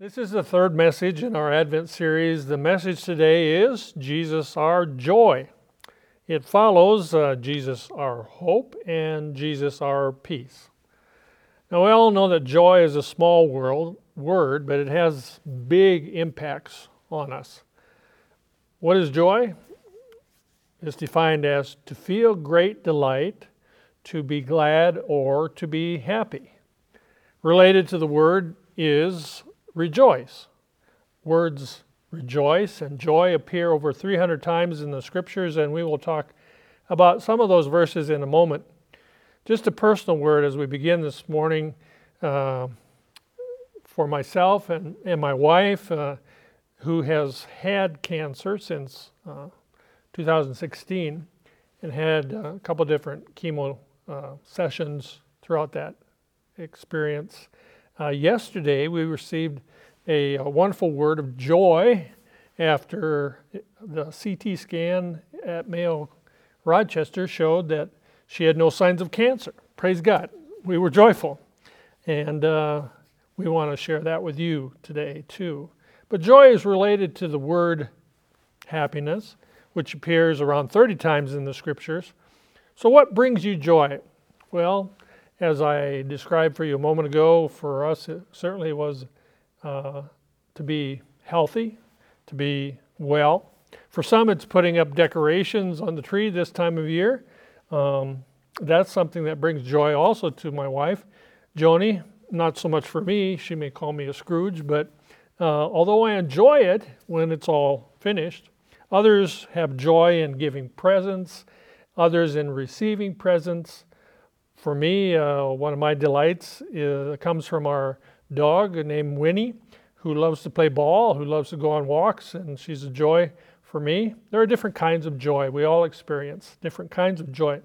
This is the third message in our Advent series. The message today is Jesus our joy. It follows uh, Jesus our hope and Jesus our peace. Now, we all know that joy is a small world, word, but it has big impacts on us. What is joy? It's defined as to feel great delight, to be glad, or to be happy. Related to the word is rejoice. Words rejoice and joy appear over 300 times in the scriptures, and we will talk about some of those verses in a moment. Just a personal word as we begin this morning uh, for myself and, and my wife, uh, who has had cancer since uh, 2016 and had a couple different chemo uh, sessions throughout that experience. Uh, yesterday, we received a, a, wonderful word of joy after the CT scan at Mayo Rochester showed that she had no signs of cancer. Praise God. We were joyful. And uh, we want to share that with you today, too. But joy is related to the word happiness, which appears around 30 times in the scriptures. So, what brings you joy? Well, as I described for you a moment ago, for us it certainly was uh, to be healthy, to be well. For some, it's putting up decorations on the tree this time of year. Um, that's something that brings joy also to my wife, Joni. Not so much for me, she may call me a Scrooge, but uh, although I enjoy it when it's all finished, others have joy in giving presents, others in receiving presents. For me, uh, one of my delights is, comes from our dog named Winnie, who loves to play ball, who loves to go on walks, and she's a joy for me. There are different kinds of joy. We all experience different kinds of joy.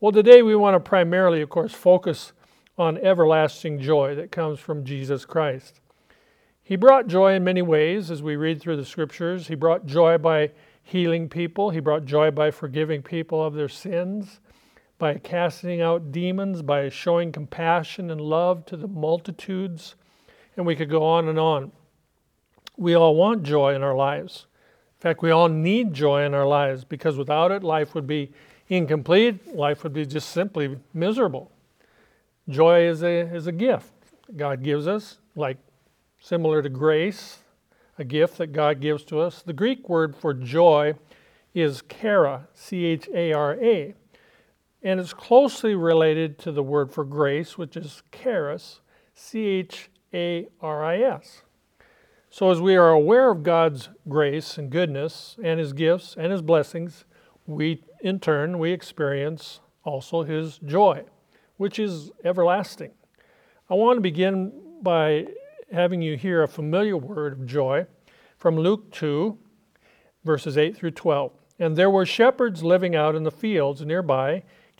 Well, today we want to primarily, of course, focus on everlasting joy that comes from Jesus Christ. He brought joy in many ways as we read through the scriptures. He brought joy by healing people, He brought joy by forgiving people of their sins by casting out demons, by showing compassion and love to the multitudes, and we could go on and on. We all want joy in our lives. In fact, we all need joy in our lives because without it, life would be incomplete. Life would be just simply miserable. Joy is a, is a gift God gives us, like similar to grace, a gift that God gives to us. The Greek word for joy is chara, C H A R A and it's closely related to the word for grace, which is charis, C H A R I S. So, as we are aware of God's grace and goodness and His gifts and His blessings, we in turn we experience also His joy, which is everlasting. I want to begin by having you hear a familiar word of joy from Luke 2, verses 8 through 12. And there were shepherds living out in the fields nearby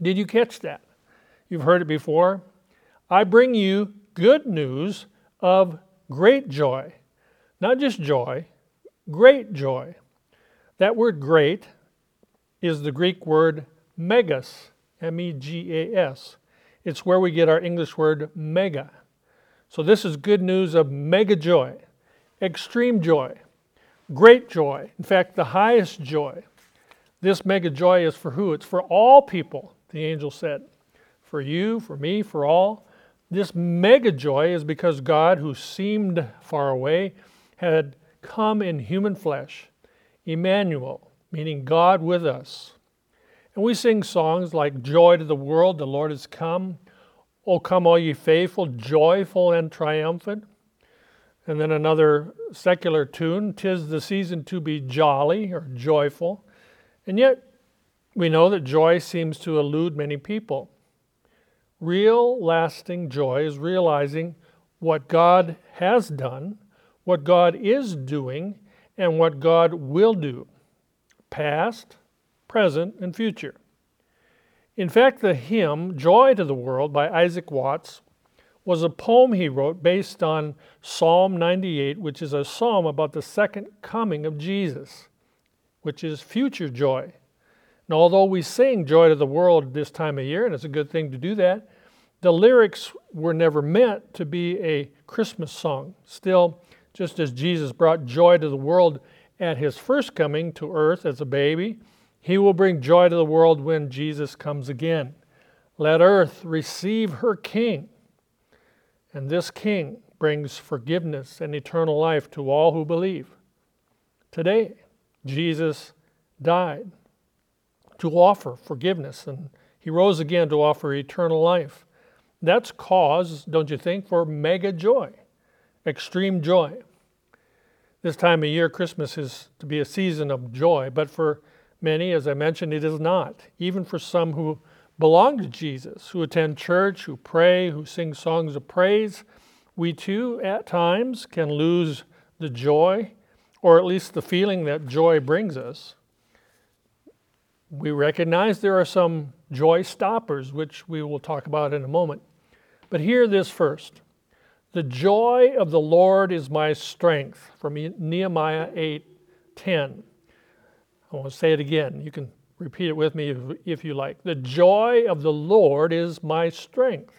Did you catch that? You've heard it before. I bring you good news of great joy. Not just joy, great joy. That word great is the Greek word megas, M E G A S. It's where we get our English word mega. So this is good news of mega joy, extreme joy, great joy. In fact, the highest joy. This mega joy is for who? It's for all people the angel said. For you, for me, for all. This mega joy is because God, who seemed far away, had come in human flesh. Emmanuel, meaning God with us. And we sing songs like Joy to the World, the Lord has come. O come, all ye faithful, joyful and triumphant. And then another secular tune, Tis the season to be jolly or joyful. And yet, we know that joy seems to elude many people. Real, lasting joy is realizing what God has done, what God is doing and what God will do, past, present, and future. In fact, the hymn Joy to the World by Isaac Watts was a poem he wrote based on Psalm 98, which is a psalm about the second coming of Jesus, which is future joy. And although we sing Joy to the World this time of year, and it's a good thing to do that, the lyrics were never meant to be a Christmas song. Still, just as Jesus brought joy to the world at his first coming to earth as a baby, he will bring joy to the world when Jesus comes again. Let earth receive her king. And this king brings forgiveness and eternal life to all who believe. Today, Jesus died to offer forgiveness, and he rose again to offer eternal life. That's cause, don't you think, for mega joy, extreme joy. This time of year, Christmas is to be a season of joy, but for many, as I mentioned, it is not. Even for some who belong to Jesus, who attend church, who pray, who sing songs of praise, we too, at times, can lose the joy, or at least the feeling that joy brings us. We recognize there are some joy stoppers, which we will talk about in a moment. But hear this first. The joy of the Lord is my strength, from Nehemiah 8 10. I want to say it again. You can repeat it with me if, you like. The joy of the Lord is my strength.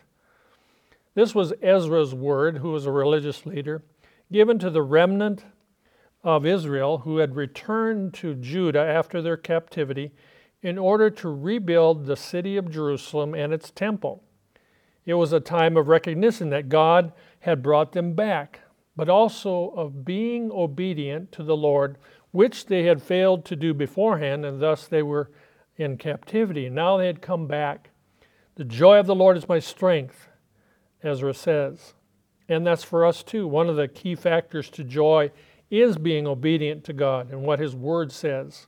This was Ezra's word, who was a religious leader, given to the remnant of Israel who had returned to Judah after their captivity in order to rebuild the city of Jerusalem and its temple. It was a time of recognition that God had brought them back, but also of being obedient to the Lord, which they had failed to do beforehand, and thus they were in captivity. Now they had come back. The joy of the Lord is my strength, Ezra says. And that's for us too. One of the key factors to joy is being obedient to God and what His Word says.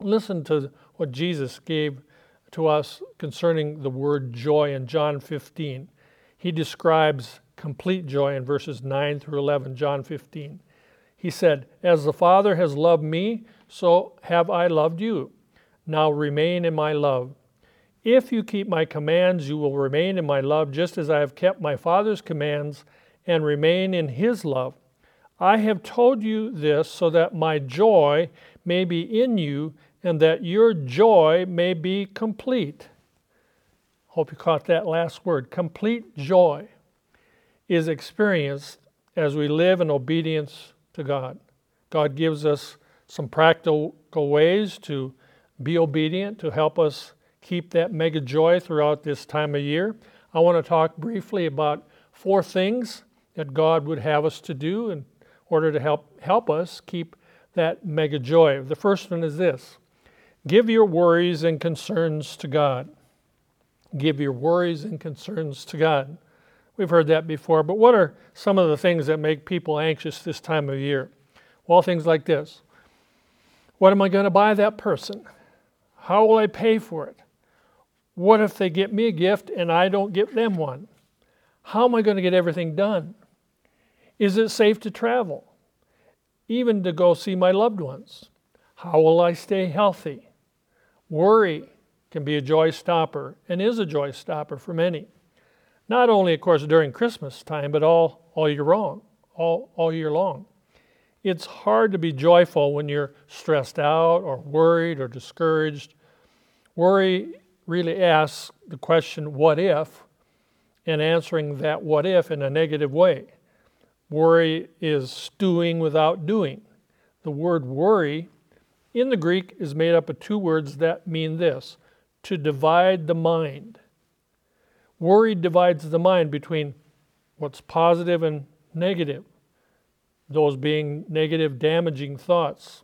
Listen to what Jesus gave to us concerning the word joy in John 15. He describes complete joy in verses 9 through 11, John 15. He said, As the Father has loved me, so have I loved you. Now remain in my love. If you keep my commands, you will remain in my love, just as I have kept my Father's commands and remain in his love. I have told you this so that my joy may be in you and that your joy may be complete. Hope you caught that last word. Complete joy is experienced as we live in obedience to God. God gives us some practical ways to be obedient, to help us keep that mega joy throughout this time of year. I want to talk briefly about four things that God would have us to do in order to help help us keep that mega joy. The first one is this Give your worries and concerns to God. Give your worries and concerns to God. We've heard that before, but what are some of the things that make people anxious this time of year? Well, things like this What am I going to buy that person? How will I pay for it? What if they get me a gift and I don't get them one? How am I going to get everything done? Is it safe to travel? Even to go see my loved ones? How will I stay healthy? Worry can be a joy stopper and is a joy stopper for many. Not only, of course, during Christmas time, but all, all year long, all, all year long. It's hard to be joyful when you're stressed out or worried or discouraged. Worry really asks the question, what if, and answering that what if in a negative way. Worry is stewing without doing. The word worry in the Greek is made up of two words that mean this to divide the mind. Worry divides the mind between what's positive and negative, those being negative, damaging thoughts.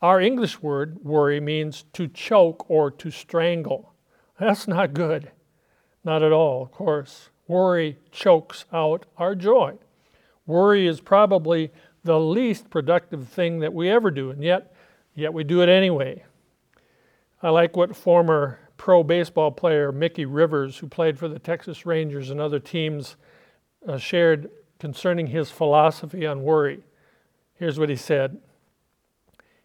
Our English word, worry, means to choke or to strangle. That's not good. Not at all, of course. Worry chokes out our joy. Worry is probably the least productive thing that we ever do, and yet yet we do it anyway. I like what former pro baseball player Mickey Rivers, who played for the Texas Rangers and other teams, uh, shared concerning his philosophy on worry. Here's what he said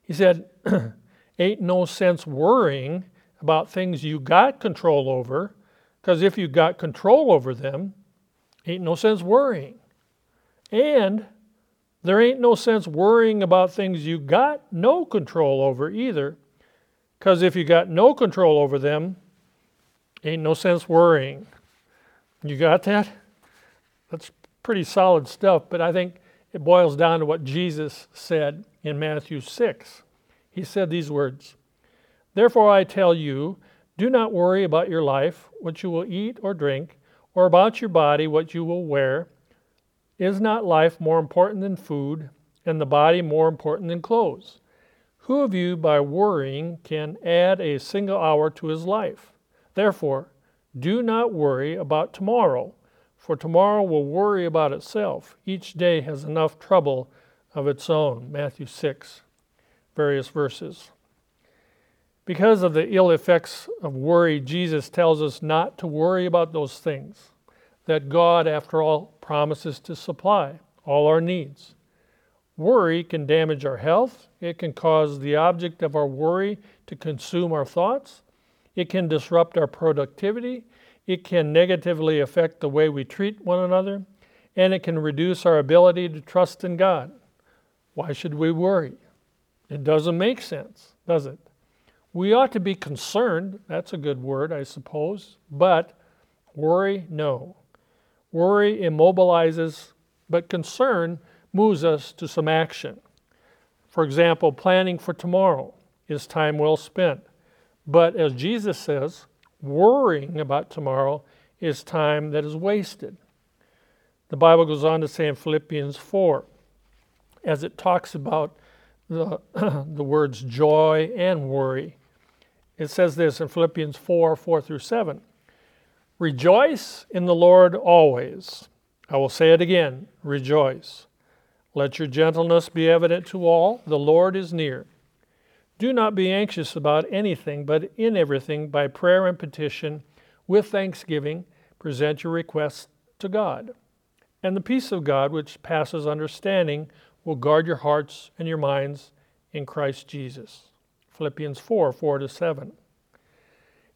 He said, Ain't no sense worrying about things you got control over, because if you got control over them, ain't no sense worrying. And there ain't no sense worrying about things you got no control over either, because if you got no control over them, ain't no sense worrying. You got that? That's pretty solid stuff, but I think it boils down to what Jesus said in Matthew 6. He said these words Therefore I tell you, do not worry about your life, what you will eat or drink, or about your body, what you will wear. Is not life more important than food, and the body more important than clothes? Who of you, by worrying, can add a single hour to his life? Therefore, do not worry about tomorrow, for tomorrow will worry about itself. Each day has enough trouble of its own. Matthew 6, various verses. Because of the ill effects of worry, Jesus tells us not to worry about those things that God, after all, promises to supply all our needs. Worry can damage our health. It can cause the object of our worry to consume our thoughts. It can disrupt our productivity. It can negatively affect the way we treat one another. And it can reduce our ability to trust in God. Why should we worry? It doesn't make sense, does it? We ought to be concerned. That's a good word, I suppose. But worry, no. Worry immobilizes, but concern moves us to some action. For example, planning for tomorrow is time well spent. But as Jesus says, worrying about tomorrow is time that is wasted. The Bible goes on to say in Philippians 4, as it talks about the, the words joy and worry, it says this in Philippians 4 4 through 7. Rejoice in the Lord always. I will say it again rejoice. Let your gentleness be evident to all. The Lord is near. Do not be anxious about anything, but in everything, by prayer and petition, with thanksgiving, present your requests to God. And the peace of God, which passes understanding, will guard your hearts and your minds in Christ Jesus. Philippians 4 4 to 7.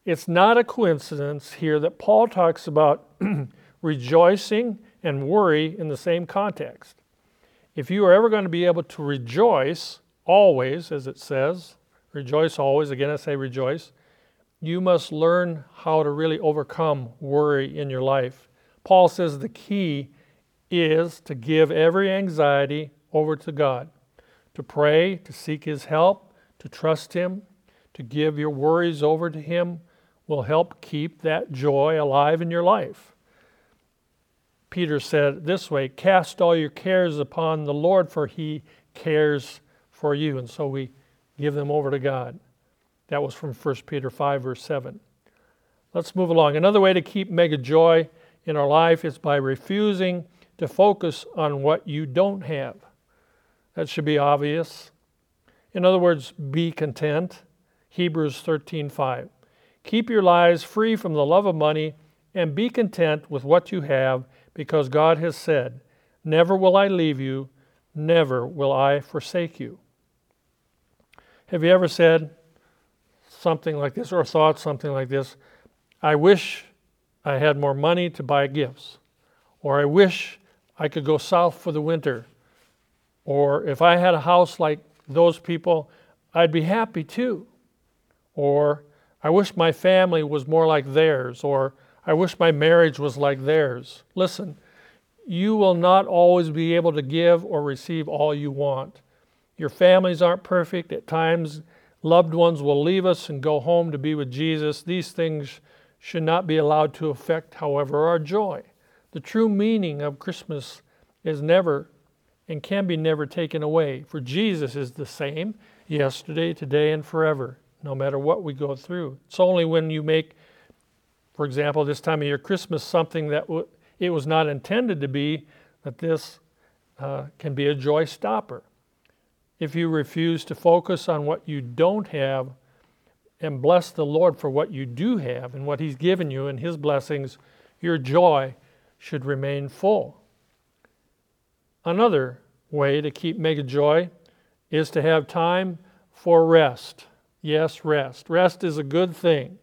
It's not a coincidence here that Paul talks about rejoicing and worry in the same context. If you are ever going to be able to rejoice always, as it says, rejoice always, again I say rejoice, you must learn how to really overcome worry in your life. Paul says the key is to give every anxiety over to God, to pray, to seek His help, to trust Him, to give your worries over to Him, will help keep that joy alive in your life. Peter said this way Cast all your cares upon the Lord, for he cares for you. And so we give them over to God. That was from 1 Peter 5, verse 7. Let's move along. Another way to keep mega joy in our life is by refusing to focus on what you don't have. That should be obvious. In other words, be content. Hebrews 13:5. Keep your lives free from the love of money and be content with what you have because God has said, Never will I leave you, never will I forsake you. Have you ever said something like this or thought something like this? I wish I had more money to buy gifts, or I wish I could go south for the winter, or if I had a house like those people, I'd be happy too. Or I wish my family was more like theirs, or I wish my marriage was like theirs. Listen, you will not always be able to give or receive all you want. Your families aren't perfect. At times, loved ones will leave us and go home to be with Jesus. These things should not be allowed to affect, however, our joy. The true meaning of Christmas is never and can be never taken away, for Jesus is the same yesterday, today, and forever no matter what we go through. It's only when you make, for example, this time of year, Christmas, something that w- it was not intended to be, that this uh, can be a joy stopper. If you refuse to focus on what you don't have and bless the Lord for what you do have and what He's given you and His blessings, your joy should remain full. Another way to keep mega joy is to have time for rest. Yes, rest. Rest is a good thing.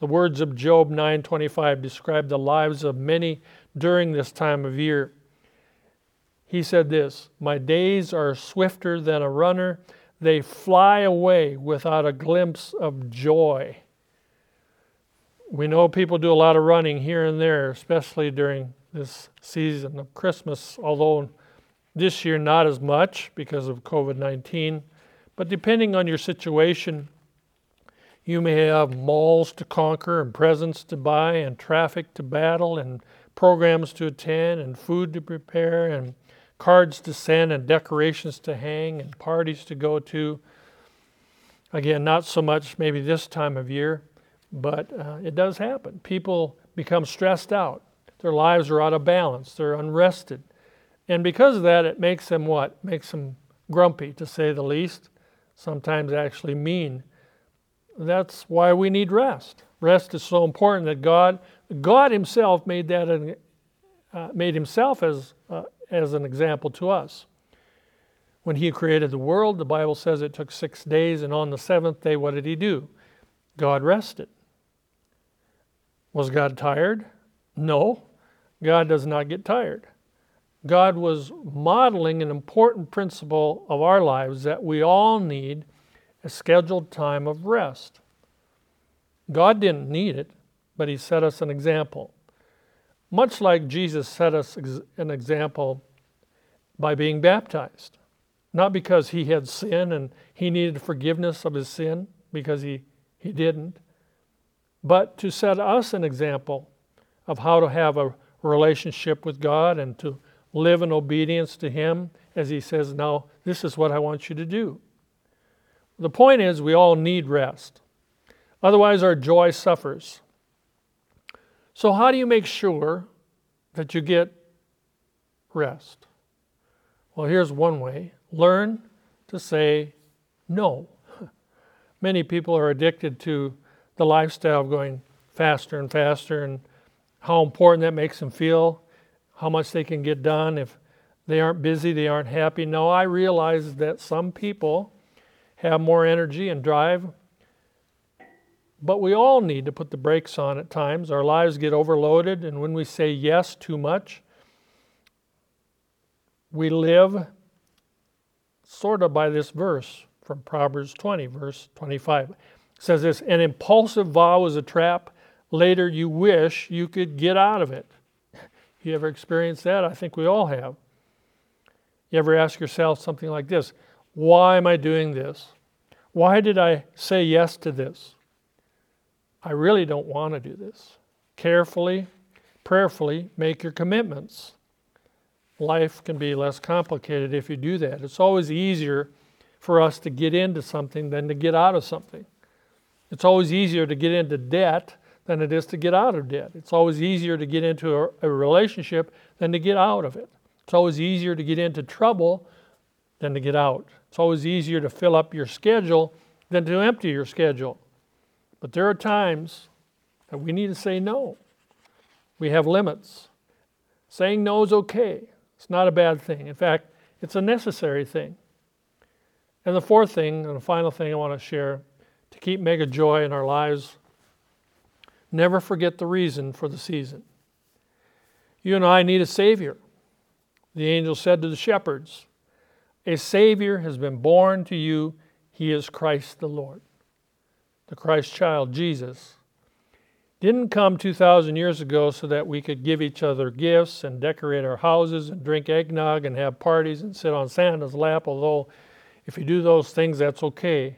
The words of Job 9:25 describe the lives of many during this time of year. He said this, "My days are swifter than a runner; they fly away without a glimpse of joy." We know people do a lot of running here and there, especially during this season of Christmas, although this year not as much because of COVID 19. But depending on your situation, you may have malls to conquer and presents to buy and traffic to battle and programs to attend and food to prepare and cards to send and decorations to hang and parties to go to. Again, not so much maybe this time of year, but uh, it does happen. People become stressed out. Their lives are out of balance. They're unrested. And because of that, it makes them what? Makes them grumpy, to say the least. Sometimes actually mean. That's why we need rest. Rest is so important that God, God Himself made that an, uh, made Himself as uh, as an example to us. When He created the world, the Bible says it took six days, and on the seventh day, what did He do? God rested. Was God tired? No, God does not get tired. God was modeling an important principle of our lives that we all need a scheduled time of rest. God didn't need it, but He set us an example. Much like Jesus set us an example by being baptized. Not because he had sin and he needed forgiveness of his sin, because he, he didn't, but to set us an example of how to have a relationship with God and to live in obedience to Him as He says, Now, this is what I want you to do. The point is, we all need rest. Otherwise, our joy suffers. So, how do you make sure that you get rest? Well, here's one way learn to say no. Many people are addicted to the lifestyle of going faster and faster and how important that makes them feel, how much they can get done. If they aren't busy, they aren't happy. No, I realize that some people have more energy and drive but we all need to put the brakes on at times. Our lives get overloaded, and when we say yes too much, we live sort of by this verse from Proverbs 20, verse 25. It says this An impulsive vow is a trap. Later, you wish you could get out of it. You ever experienced that? I think we all have. You ever ask yourself something like this Why am I doing this? Why did I say yes to this? I really don't want to do this. Carefully, prayerfully make your commitments. Life can be less complicated if you do that. It's always easier for us to get into something than to get out of something. It's always easier to get into debt than it is to get out of debt. It's always easier to get into a, a relationship than to get out of it. It's always easier to get into trouble than to get out. It's always easier to fill up your schedule than to empty your schedule. But there are times that we need to say no. We have limits. Saying no is okay, it's not a bad thing. In fact, it's a necessary thing. And the fourth thing, and the final thing I want to share to keep mega joy in our lives, never forget the reason for the season. You and I need a Savior. The angel said to the shepherds, A Savior has been born to you. He is Christ the Lord the Christ child, Jesus, didn't come 2,000 years ago so that we could give each other gifts and decorate our houses and drink eggnog and have parties and sit on Santa's lap, although if you do those things, that's okay.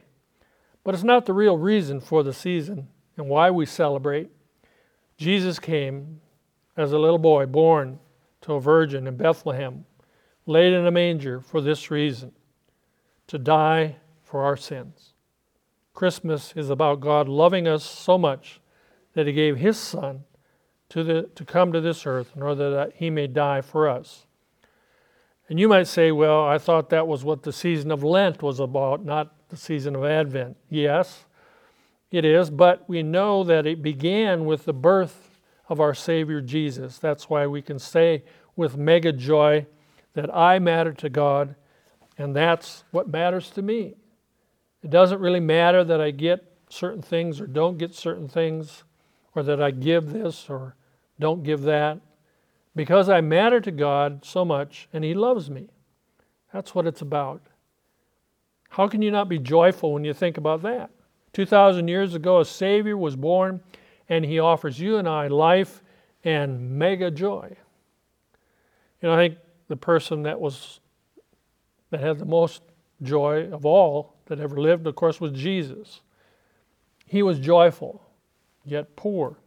But it's not the real reason for the season and why we celebrate. Jesus came as a little boy born to a virgin in Bethlehem, laid in a manger for this reason to die for our sins. Christmas is about God loving us so much that He gave His Son to, the, to come to this earth in order that He may die for us. And you might say, well, I thought that was what the season of Lent was about, not the season of Advent. Yes, it is, but we know that it began with the birth of our Savior Jesus. That's why we can say with mega joy that I matter to God, and that's what matters to me. It doesn't really matter that I get certain things or don't get certain things, or that I give this or don't give that, because I matter to God so much and He loves me. That's what it's about. How can you not be joyful when you think about that? 2,000 years ago, a Savior was born, and He offers you and I life and mega joy. You know, I think the person that was that had the most joy of all that ever lived, of course, was Jesus. He was joyful, yet poor.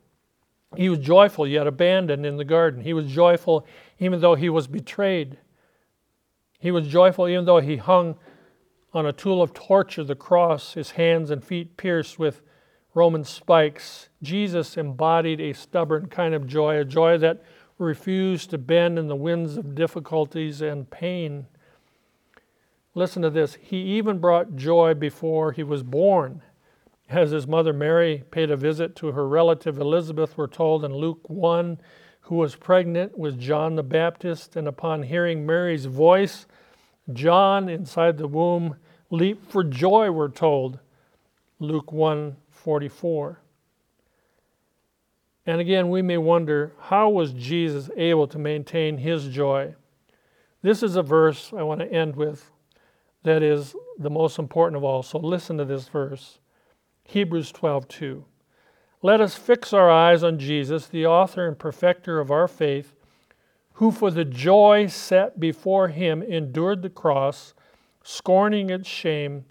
He was joyful, yet abandoned in the garden. He was joyful even though he was betrayed. He was joyful even though he hung on a tool of torture, the cross, his hands and feet pierced with Roman spikes. Jesus embodied a stubborn kind of joy, a joy that refused to bend in the winds of difficulties and pain. Listen to this. He even brought joy before he was born. As his mother Mary paid a visit to her relative Elizabeth, we're told in Luke 1, who was pregnant with John the Baptist, and upon hearing Mary's voice, John inside the womb leaped for joy, we're told. Luke 1 44. And again, we may wonder how was Jesus able to maintain his joy? This is a verse I want to end with that is the most important of all. So listen to this verse Hebrews 12 2. Let us fix our eyes on Jesus, the author and perfecter of our faith, who for the joy set before him endured the cross, scorning its shame,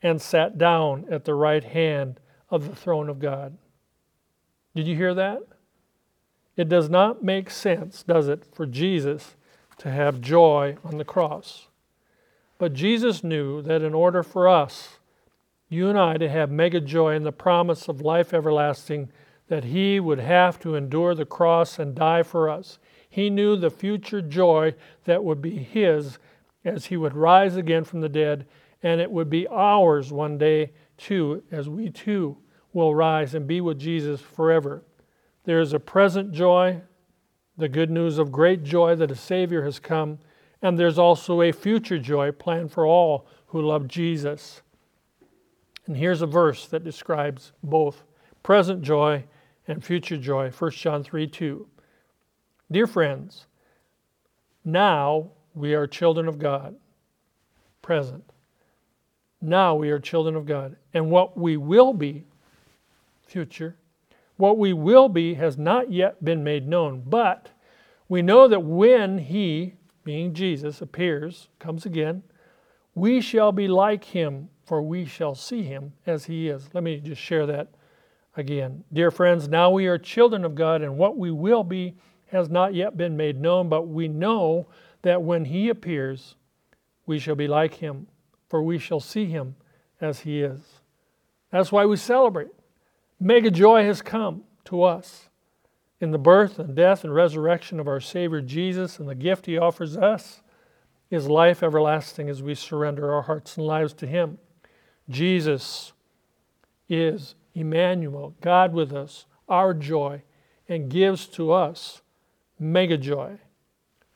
and sat down at the right hand of the throne of God. Did you hear that? It does not make sense, does it, for Jesus to have joy on the cross. But Jesus knew that in order for us, you and I, to have mega joy in the promise of life everlasting, that He would have to endure the cross and die for us. He knew the future joy that would be His as He would rise again from the dead, and it would be ours one day too, as we too will rise and be with Jesus forever. There is a present joy, the good news of great joy that a Savior has come, and there's also a future joy planned for all who love Jesus. And here's a verse that describes both present joy and future joy 1 John 3 2. Dear friends, now we are children of God. Present. Now we are children of God. And what we will be, future, what we will be has not yet been made known, but we know that when He, being Jesus, appears, comes again, we shall be like Him, for we shall see Him as He is. Let me just share that again. Dear friends, now we are children of God, and what we will be has not yet been made known, but we know that when He appears, we shall be like Him, for we shall see Him as He is. That's why we celebrate. Mega joy has come to us in the birth and death and resurrection of our Savior Jesus, and the gift He offers us is life everlasting as we surrender our hearts and lives to Him. Jesus is Emmanuel, God with us, our joy, and gives to us mega joy.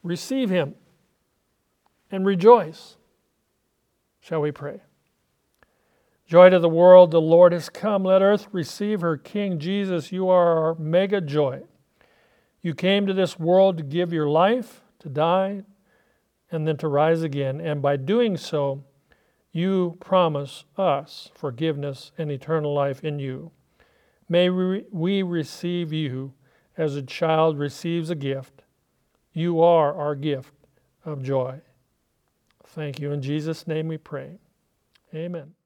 Receive Him and rejoice. Shall we pray? Joy to the world, the Lord has come. Let earth receive her King. Jesus, you are our mega joy. You came to this world to give your life, to die, and then to rise again. And by doing so, you promise us forgiveness and eternal life in you. May we receive you as a child receives a gift. You are our gift of joy. Thank you. In Jesus' name we pray. Amen.